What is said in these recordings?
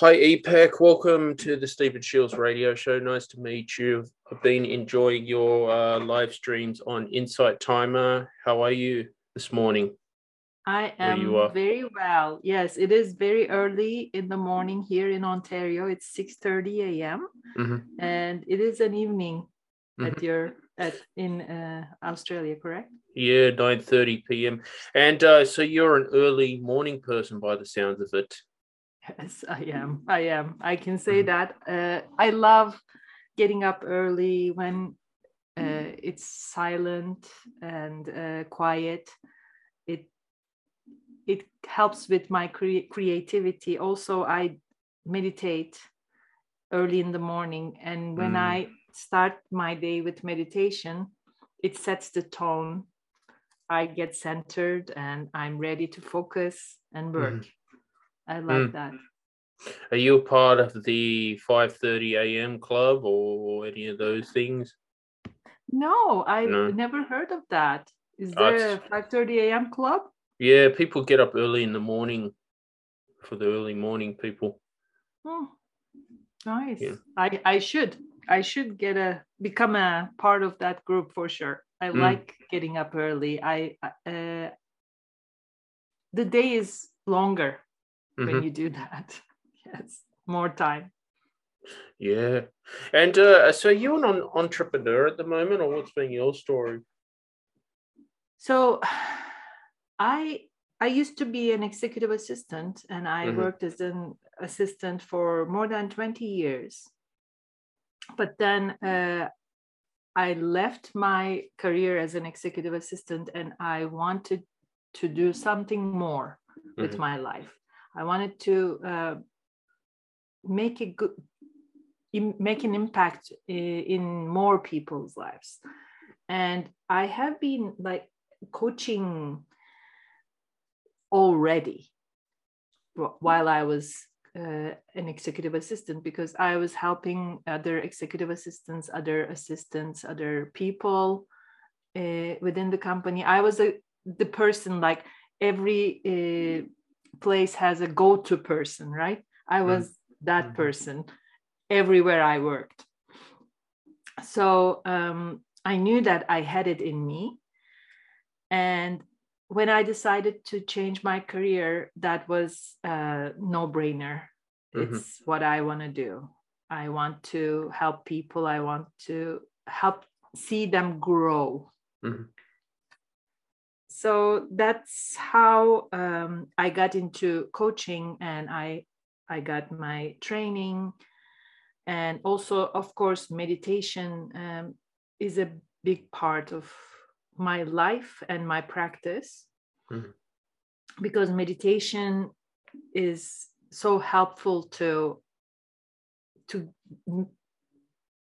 Hi, Ipek. Welcome to the Stephen Shiels radio show. Nice to meet you. I've been enjoying your uh, live streams on Insight Timer. How are you this morning? I am very well. Yes, it is very early in the morning here in Ontario. It's 6:30 a.m. Mm-hmm. and it is an evening mm-hmm. at your at in uh, Australia, correct? Yeah, 9:30 p.m. And uh, so you're an early morning person by the sounds of it. Yes, I am. I am. I can say mm-hmm. that. Uh, I love getting up early when uh, it's silent and uh, quiet. It it helps with my cre- creativity. Also, I meditate early in the morning, and when mm. I start my day with meditation, it sets the tone. I get centered and I'm ready to focus and work. Mm. I love mm. that. Are you a part of the 5:30 a.m. club or any of those things? No, I've no. never heard of that. Is there a 5:30 a.m. club? Yeah, people get up early in the morning for the early morning people. Oh, nice. Yeah. I I should I should get a become a part of that group for sure. I mm. like getting up early. I uh, the day is longer mm-hmm. when you do that. yes, more time. Yeah, and uh, so you're an entrepreneur at the moment, or what's been your story? So, I I used to be an executive assistant, and I mm-hmm. worked as an assistant for more than twenty years. But then uh, I left my career as an executive assistant, and I wanted to do something more mm-hmm. with my life. I wanted to uh, make a good make an impact in more people's lives. And i have been like coaching already while i was uh, an executive assistant because i was helping other executive assistants other assistants other people uh, within the company. I was a, the person like every uh, place has a go-to person right i mm. was that mm-hmm. person everywhere I worked. So um, I knew that I had it in me. And when I decided to change my career, that was a no brainer. Mm-hmm. It's what I want to do. I want to help people, I want to help see them grow. Mm-hmm. So that's how um, I got into coaching and I I got my training. And also, of course, meditation um, is a big part of my life and my practice mm-hmm. because meditation is so helpful to to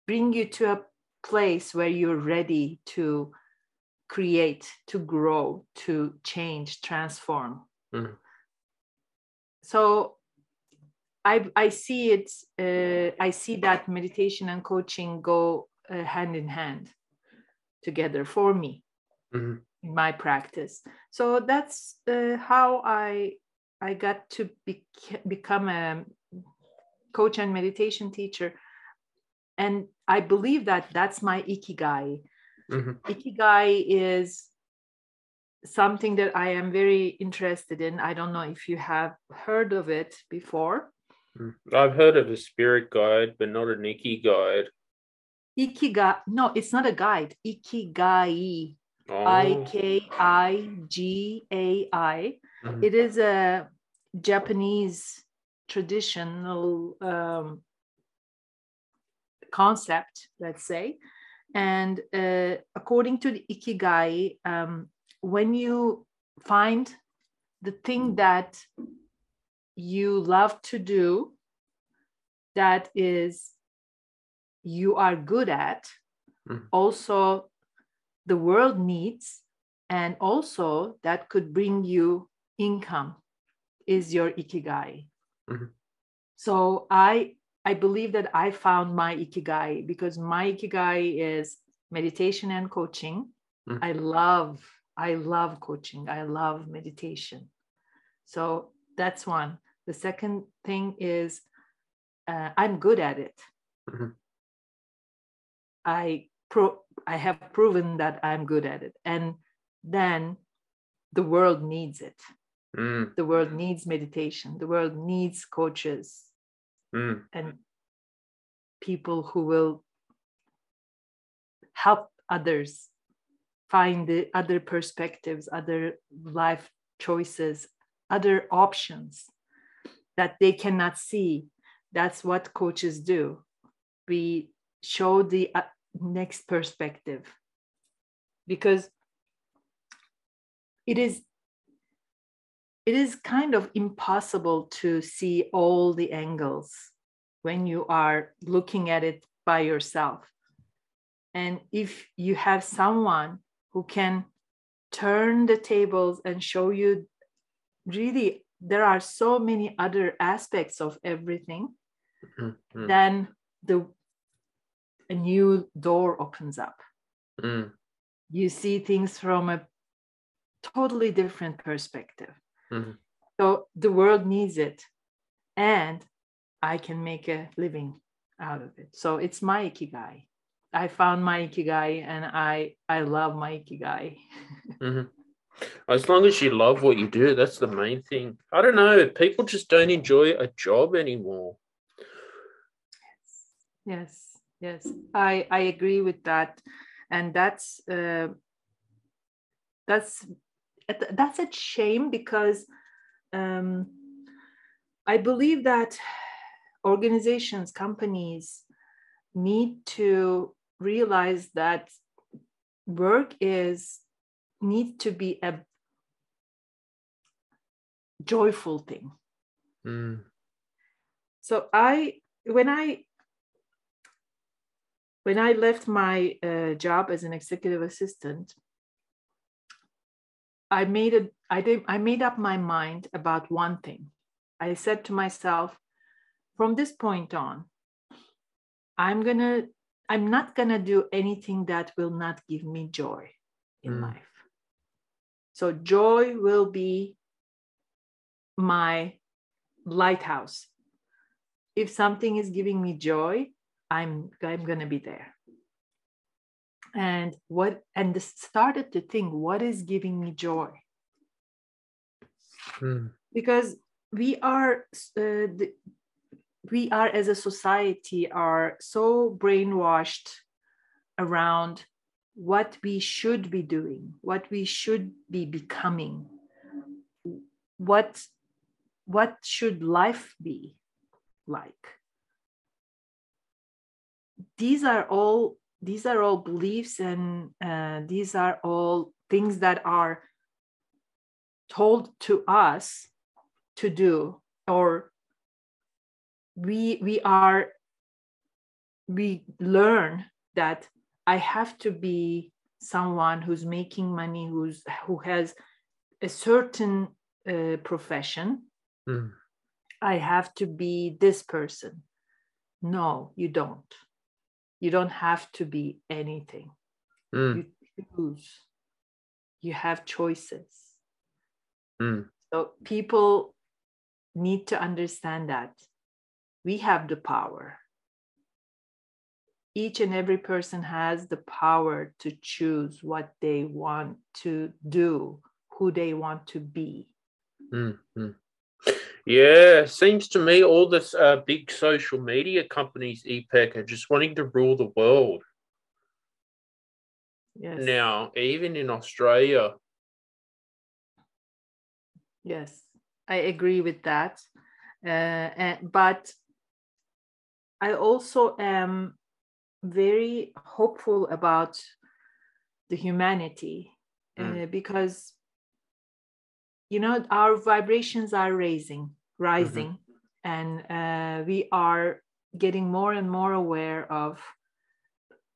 bring you to a place where you're ready to create to grow to change transform mm-hmm. so I, I see it, uh, I see that meditation and coaching go uh, hand in hand together for me mm-hmm. in my practice. So that's uh, how I, I got to be, become a coach and meditation teacher. And I believe that that's my ikigai. Mm-hmm. Ikigai is something that I am very interested in. I don't know if you have heard of it before. Hmm. I've heard of a spirit guide, but not an Iki guide. Ikigai, no, it's not a guide. Ikigai, oh. I K I G A I. Mm-hmm. It is a Japanese traditional um, concept, let's say. And uh, according to the Ikigai, um, when you find the thing that you love to do that is you are good at mm. also the world needs and also that could bring you income is your ikigai mm-hmm. so i i believe that i found my ikigai because my ikigai is meditation and coaching mm. i love i love coaching i love meditation so that's one The second thing is uh, I'm good at it. Mhm. I pro I have proven that I'm good at it. And then the world needs it. Mm, The world needs meditation. The world needs coaches mm, and people who will help others find the other perspectives, other life choices, other options that they cannot see. That's what coaches do. We show the uh, next perspective because it is it is kind of impossible to see all the angles when you are looking at it by yourself. And if you have someone who can turn the tables and show you really, there are so many other aspects of everything, mm, mm, then the a new door opens up. mm, You see things from a totally different perspective. Mhm. So the world needs it, and I can make a living out of it. So it's my ikigai. I found my ikigai, and I I love my ikigai. mhm. As long as you love what you do, that's the main thing. I don't know. People just don't enjoy a job anymore. Yes, Yes, yes, I I agree with that, and that's uh, that's that's a shame because um, I believe that organizations, companies need to realize that work is need to be a joyful thing. Mm, so i when i when i left my uh, job as an executive assistant i made it i did i made up my mind about one thing. I said to myself from this point on i'm gonna i'm not gonna do anything that will not give me joy in Mm. life. So joy will be my lighthouse. If something is giving me joy i'm i'm going to be there and what and started to think what is giving me joy? Mm, because we are uh, the, we are as a society are so brainwashed around what we should be doing what we should be becoming what what should life be like. These are all these are all beliefs and uh, these are all things that are told to us to do or we we are we learn that i have to be someone who's making money who's who has a certain uh, profession mm, I have to be this person. No, you don't. You don't have to be anything. mm, You choose. You have choices. mm. So people need to understand that we have the power. Each and every person has the power to choose what they want to do, who they want to be. Mm, mm. Yeah, seems to me all this uh, big social media companies, Ipek, are just wanting to rule the world Yes. now, even in Australia. Yes, I agree with that. Uh, and, but I also am very hopeful about the humanity uh, because you know our vibrations are raising, rising, and uh, we are getting more and more aware of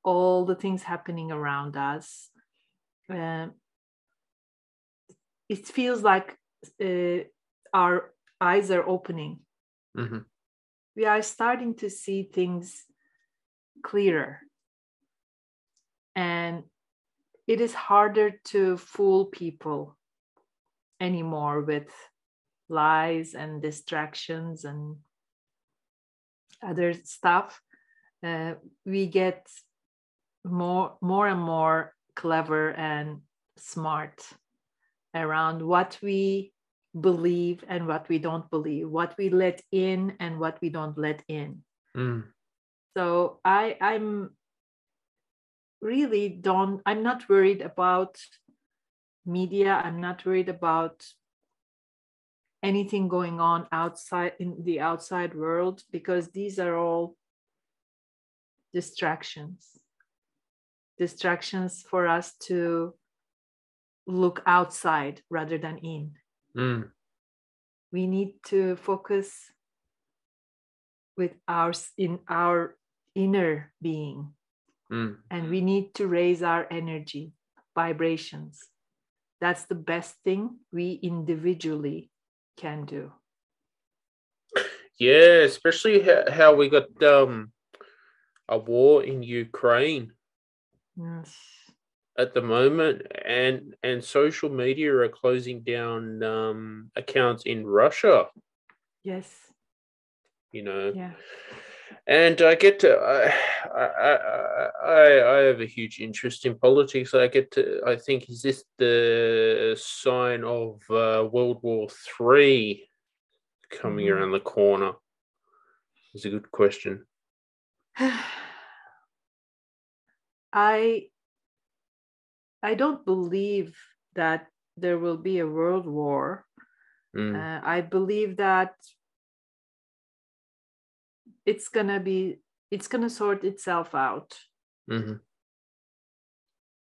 all the things happening around us. Uh, it feels like uh, our eyes are opening. Mhm. We are starting to see things clearer. And it is harder to fool people anymore with lies and distractions and other stuff, uh, we get more more and more clever and smart around what we believe and what we don't believe, what we let in and what we don't let in. Mm. So I I'm really don't I'm not worried about media. I'm not worried about anything going on outside in the outside world because these are all distractions distractions for us to look outside rather than in Mm. we need to focus with our in our inner being Mm. and we need to raise our energy vibrations that's the best thing we individually can do. Yeah, especially how, how we got um a war in Ukraine. Yes. At the moment, and and social media are closing down um accounts in Russia. yes. You know, yeah and I get to I, I I I have a huge interest in politics. I get to I think is this the sign of uh, World War Three coming Mhm. around the corner? Is a good question. I I don't believe that there will be a world war. Mm, Uh, I believe that it's gonna be it's gonna sort itself out. mhm,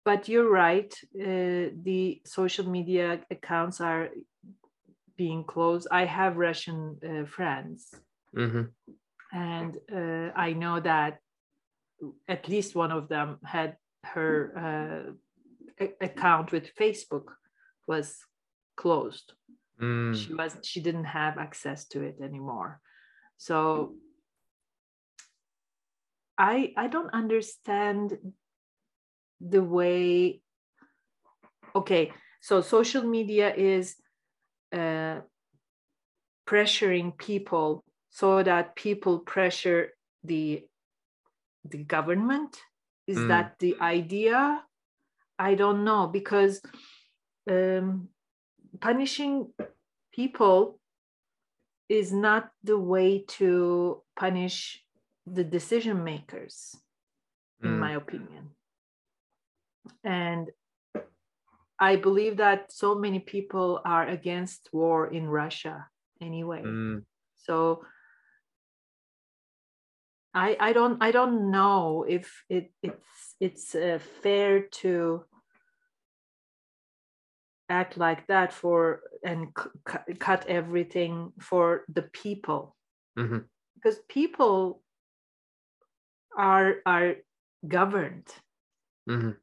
But you're right. Uh, the social media accounts are being closed. I have Russian uh, friends, mhm, and uh, I know that at least one of them had her uh, a- account with Facebook was closed. mm, She was she didn't have access to it anymore. So I I don't understand the way. Okay, so social media is uh, pressuring people so that people pressure the the government is Mm. that the idea i don't know because um, punishing people is not the way to punish the decision makers in Mm. my opinion. And i believe that so many people are against war in russia anyway. Mm, so I, I don't I don't know if it it's it's uh, fair to act like that for and c- cu- cut everything for the people. Mhm, because people are are governed mhm,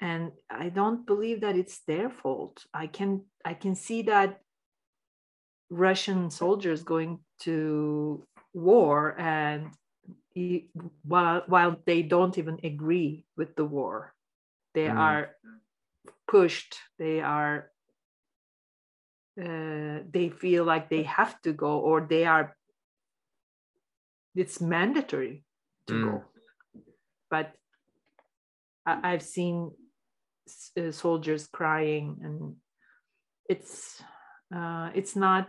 and I don't believe that it's their fault. I can I can see that Russian soldiers going to war and while while they don't even agree with the war, they Mm. are pushed. They are uh, they feel like they have to go or they are it's mandatory to Mm. go but I, i've seen uh, soldiers crying and it's uh, it's not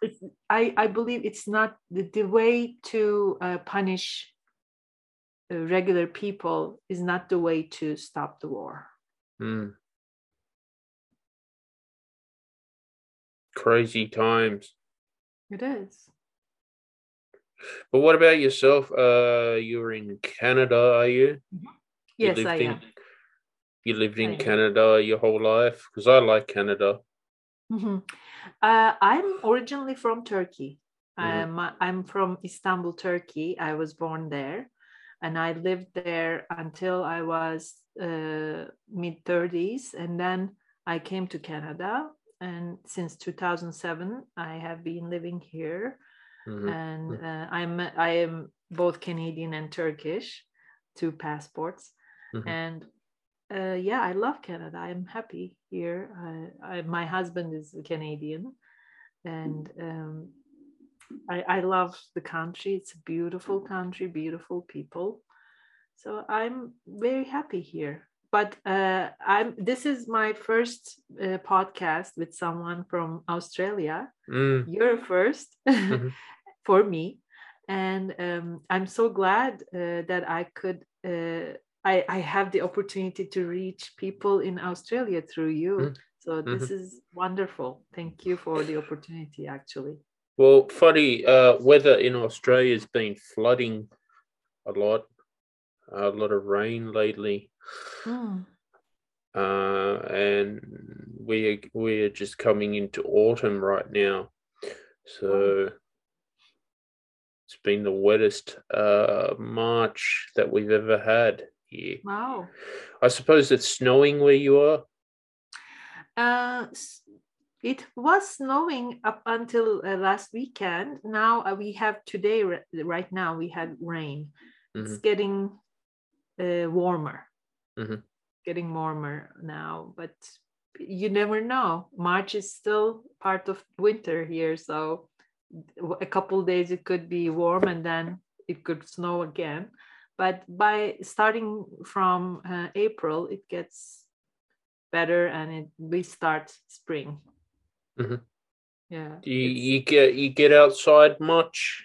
it's, I, I believe it's not the, the way to uh, punish uh, regular people is not the way to stop the war mm. Crazy times. it is But what about yourself? Uh, you're in Canada, are you? You yes lived i in, am You lived I in am. Canada your whole life? Because I like Canada. Mhm. Uh, I'm originally from Turkey. Mhm. Um, I'm from Istanbul, Turkey. I was born there, and I lived there until I was uh, mid 30s, and then I came to Canada. And since 2007, I have been living here, Mhm, and uh, I'm I am both Canadian and Turkish, two passports, Mhm. and uh, yeah, I love Canada. I'm happy here. I, I, my husband is Canadian, and um, I, I love the country. It's a beautiful country, beautiful people. So I'm very happy here. But uh, I'm. This is my first uh, podcast with someone from Australia. Mm. You're 1st Mm-hmm. For me, and um, I'm so glad uh, that I could. Uh, I, I have the opportunity to reach people in Australia through you. Mm. So this is wonderful. Thank you for the opportunity, actually. Well, funny, uh, weather in Australia has been flooding a lot, a lot of rain lately, Mm. uh, and we are, we're just coming into autumn right now, so it's been the wettest uh, March that we've ever had here. Wow. I suppose it's snowing where you are. Uh, it was snowing up until uh, last weekend. Now uh, we have today, ri- right now, we had rain. It's getting uh, warmer. Mhm. Getting warmer now, but you never know. March is still part of winter here. So a couple days it could be warm and then it could snow again. But by starting from uh, April, it gets better and it we start spring. Mhm. Yeah. Do you, you get you get outside much?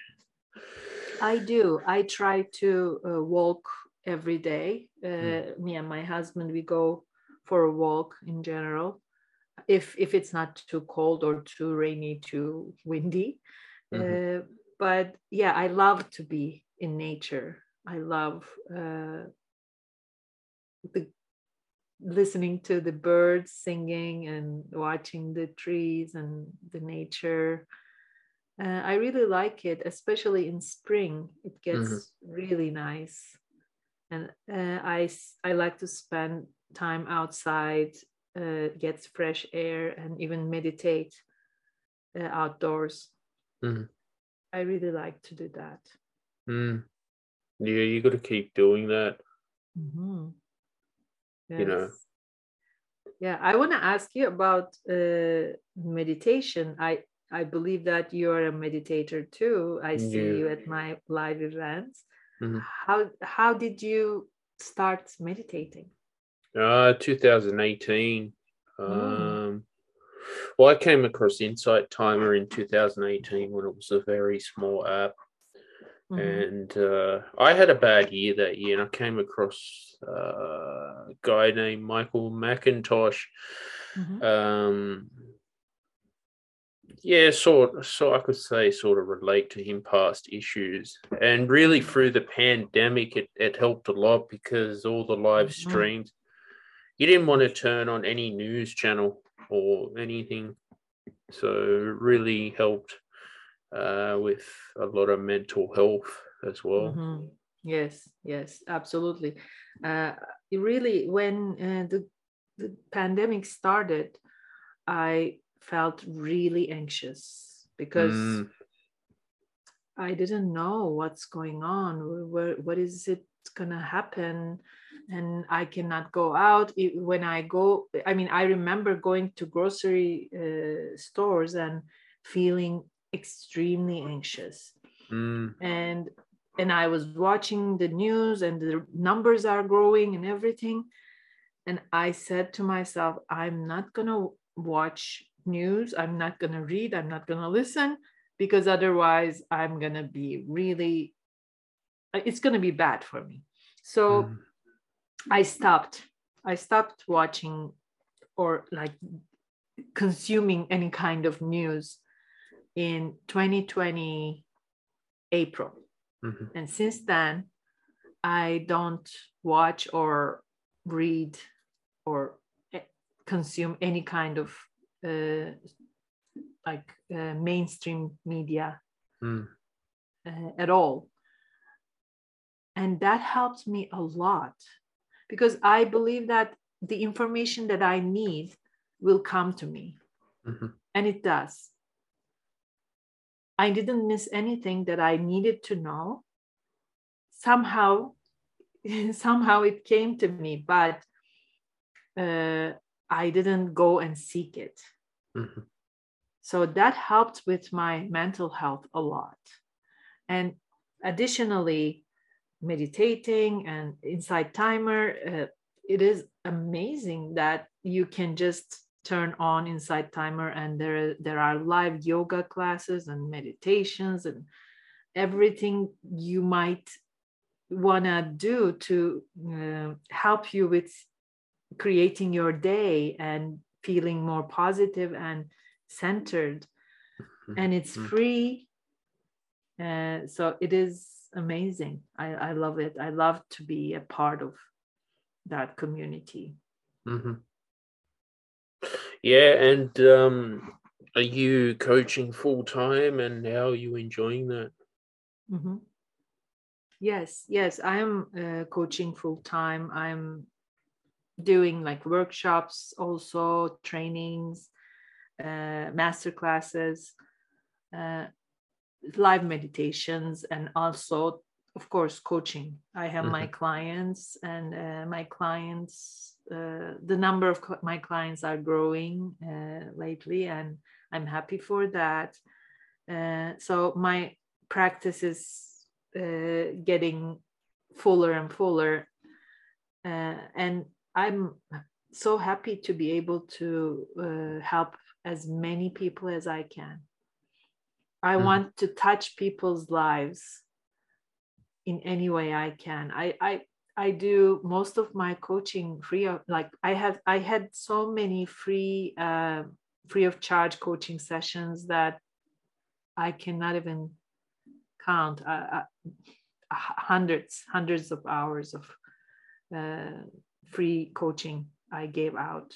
I do. I try to uh, walk every day. Uh, Mm. Me and my husband, we go for a walk in general. If if it's not too cold or too rainy, too windy. Mhm. Uh, but yeah, I love to be in nature. I love uh, the listening to the birds singing and watching the trees and the nature. Uh, I really like it, especially in spring. It gets really nice, and uh, I I like to spend time outside, uh, get fresh air, and even meditate uh, outdoors. Mhm. I really like to do that. Mm. Yeah, you got to keep doing that. Mhm. You know. Yeah, I want to ask you about uh, meditation. I I believe that you are a meditator too. I see Yeah. you at my live events. Mhm. How how did you start meditating? Uh, 2018. Mm. Um, well, I came across Insight Timer in 2018 when it was a very small app. Mhm. And uh, I had a bad year that year, and I came across uh, a guy named Michael McIntosh. Mhm. Um, yeah, sort so I could say sort of relate to him past issues, and really through the pandemic, it, it helped a lot because all the live Mhm. streams, you didn't want to turn on any news channel or anything, so really helped uh, with a lot of mental health as well. Mhm. Yes, yes, absolutely. Uh, really, when uh, the the pandemic started, I felt really anxious because Mm, I didn't know what's going on. Where, what is it gonna happen? And I cannot go out. It- When I go, I mean, I remember going to grocery uh, stores and feeling extremely anxious. mm, And and I was watching the news, and the numbers are growing and everything. And I said to myself, I'm not gonna watch news. I'm not gonna read. I'm not gonna listen because otherwise I'm gonna be really it's gonna be bad for me. So mm, I stopped. I stopped watching or like consuming any kind of news in 2020 April. mhm, And since then, I don't watch or read or eh, consume any kind of uh, like uh, mainstream media mm, uh, at all. And that helps me a lot because I believe that the information that I need will come to me, mhm, and it does. I didn't miss anything that I needed to know. Somehow, somehow it came to me, but uh, I didn't go and seek it. Mm-hmm. So that helped with my mental health a lot. And additionally, meditating and Insight Timer, uh, it is amazing that you can just turn on Insight Timer and there, there are live yoga classes and meditations and everything you might want to do to uh, help you with creating your day and feeling more positive and centered mm-hmm. and it's mm-hmm. free uh, so it is amazing. I, I love it. I love to be a part of that community. Mm-hmm. yeah and um, are you coaching full time and how are you enjoying that? Mm-hmm. yes yes i am uh, coaching full time i'm doing like workshops also trainings uh, master classes uh, live meditations and also of course coaching i have mm-hmm. my clients and uh, my clients uh, the number of cl- my clients are growing uh, lately and i'm happy for that uh, so my practice is getting fuller and fuller and I'm so happy to be able to uh, help as many people as I can. I mm. want to touch people's lives in any way I can. I, I I do most of my coaching free of like I have I had so many free uh, free of charge coaching sessions that I cannot even count uh, uh, hundreds hundreds of hours of uh, free coaching I gave out.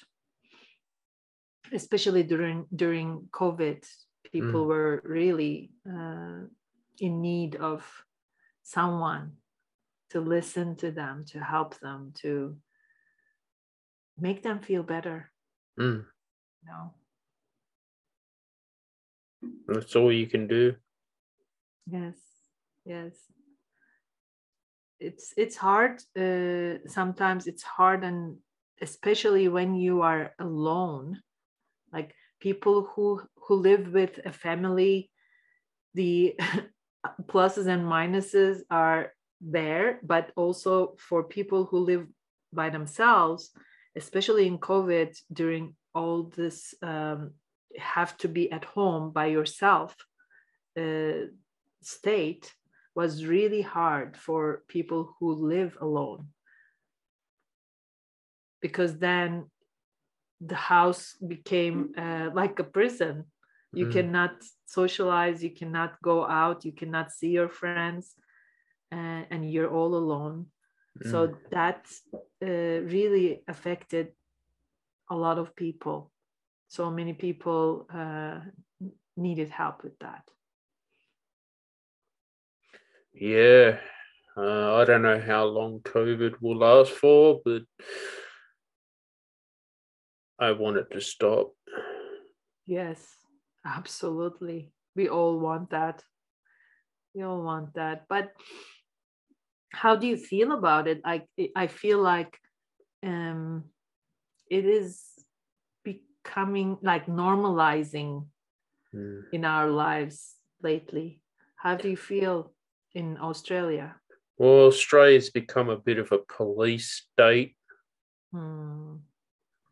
Especially during during COVID, people mm. were really uh, in need of someone to listen to them, to help them, to make them feel better. Mm. You know? That's all you can do. Yes, yes it's it's hard uh, sometimes it's hard and especially when you are alone like people who who live with a family the pluses and minuses are there but also for people who live by themselves especially in covid during all this um, have to be at home by yourself uh, state was really hard for people who live alone. Because then the house became uh, like a prison. You mm. cannot socialize you cannot go out you cannot see your friends uh, and you're all alone. Mm. so that uh, really affected a lot of people. So many people uh, needed help with that. Yeah, uh, I don't know how long COVID will last for, but I want it to stop. Yes, absolutely. We all want that. We all want that. But how do you feel about it? I I feel like um, it is becoming like normalizing mm. in our lives lately. How do you feel? in Australia? Well, Australia's become a bit of a police state hmm.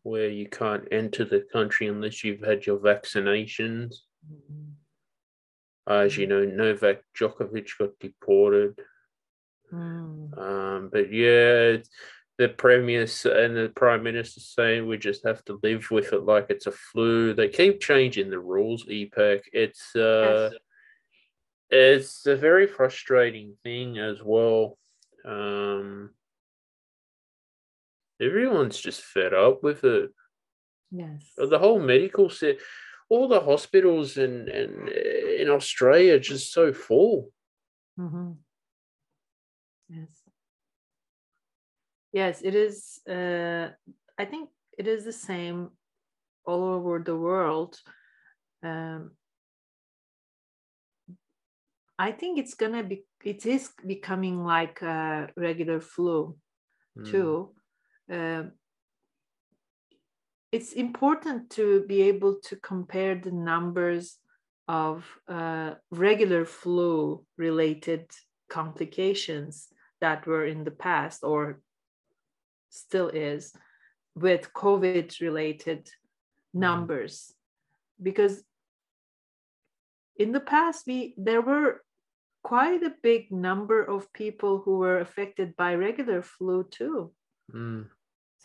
Where you can't enter the country unless you've had your vaccinations. Hmm. As you know, Novak Djokovic got deported. Hmm. Um, but yeah, the premier and the prime minister saying we just have to live with it like it's a flu. They keep changing the rules, Ipek. It's uh, yes it's a very frustrating thing as well. Um, everyone's just fed up with it. Yes. The whole medical set, all the hospitals in in, in Australia are just so full. Mm-hmm. Yes. Yes, it is. Uh, I think it is the same all over the world. Um, I think it's gonna be it is becoming like a regular flu mm. too. Uh, it's important to be able to compare the numbers of uh, regular flu related complications that were in the past or still is with COVID related mm-hmm. numbers. Because in the past, we there were quite a big number of people who were affected by regular flu too. Mm.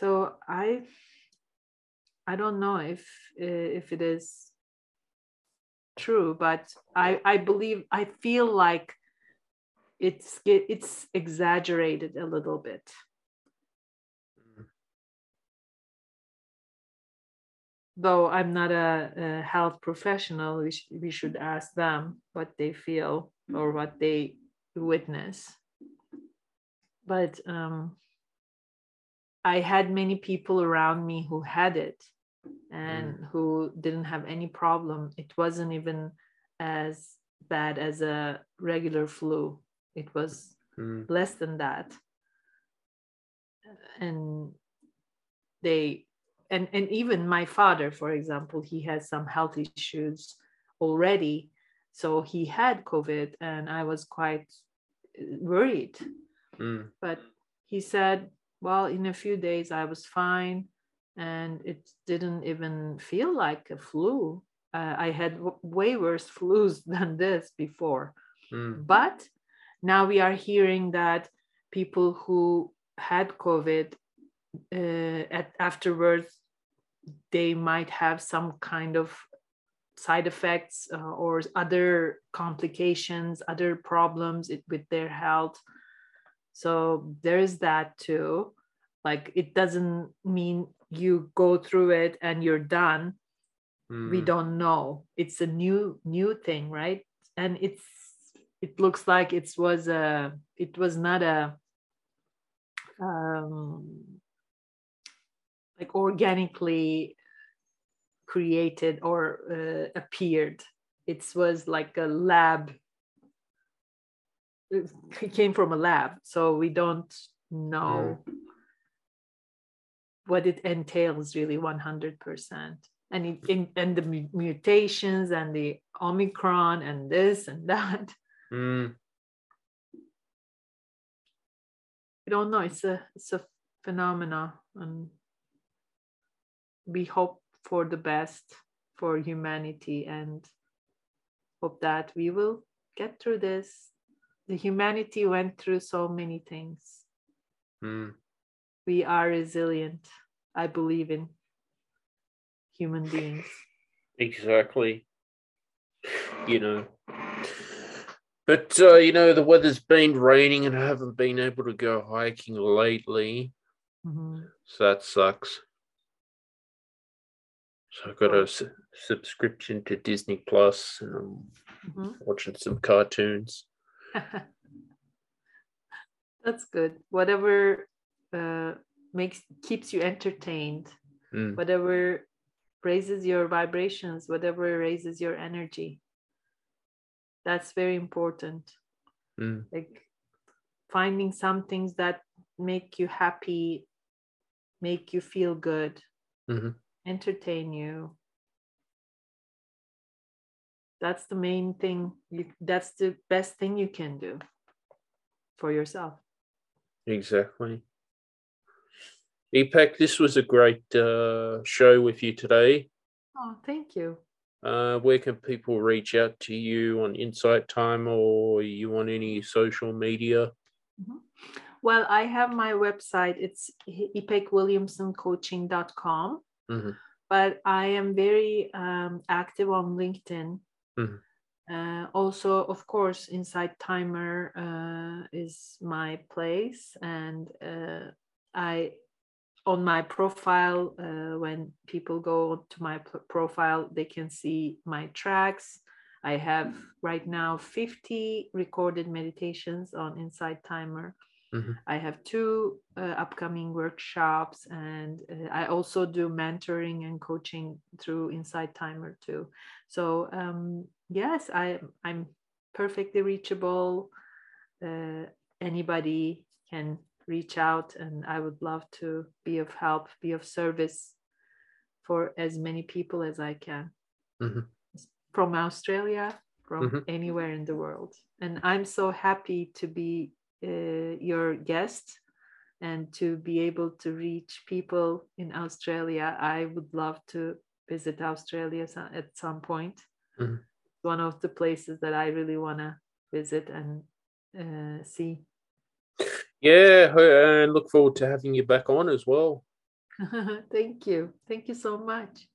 So I I don't know if if it is true, but I I believe I feel like it's it's exaggerated a little bit. Though I'm not a, a health professional, we, sh- we should ask them what they feel or what they witness. But um, I had many people around me who had it and mm. who didn't have any problem. It wasn't even as bad as a regular flu, it was mm. less than that. And they, and, and even my father, for example, he has some health issues already. So he had COVID, and I was quite worried. Mm. But he said, well, in a few days, I was fine and it didn't even feel like a flu. Uh, I had w- way worse flus than this before. Mm. But now we are hearing that people who had COVID uh, at, afterwards, they might have some kind of side effects uh, or other complications, other problems with their health. So there's that too. Like it doesn't mean you go through it and you're done mm. we hmm. don't know it's a new new thing right and it's it looks like it was a it was not a um like organically created or uh, appeared it was like a lab it came from a lab so we don't know mm what it entails really 100% and it, in, and the mutations and the omicron and this and that. Mm. i don't know. It's a it's a phenomena and we hope for the best for humanity and hope that we will get through this the humanity went through so many things mm we are resilient. I believe in human beings. Exactly. You know. But uh, you know, the weather's been raining and I haven't been able to go hiking lately. Mm-hmm. So that sucks. So I've got a su- subscription to Disney Plus and I'm mm-hmm. watching some cartoons. That's good. Whatever uh, makes keeps you entertained mm. whatever raises your vibrations whatever raises your energy that's very important mm. like finding some things that make you happy make you feel good mm-hmm. entertain you that's the main thing you, that's the best thing you can do for yourself exactly Ipek, this was a great uh, show with you today. Oh, thank you. Uh, where can people reach out to you on Insight Time or you on any social media? Mm-hmm. Well, I have my website. It's ipekwilliamsoncoaching.com. Mm-hmm. But I am very um, active on LinkedIn. Mm-hmm. Uh, also, of course, Insight Timer uh, is my place, and uh, I on my profile uh, when people go to my p- profile they can see my tracks. I have right now 50 recorded meditations on Insight Timer mm-hmm. i have two uh, upcoming workshops and uh, i also do mentoring and coaching through Insight Timer too so um, yes i i'm perfectly reachable uh, anybody can reach out and I would love to be of help, be of service for as many people as I can Mhm. from Australia, from Mhm. anywhere in the world. And I'm so happy to be uh, your guest and to be able to reach people in Australia. I would love to visit Australia at some point. Mhm. One of the places that I really want to visit and uh, see. Yeah, and look forward to having you back on as well. Thank you. Thank you so much.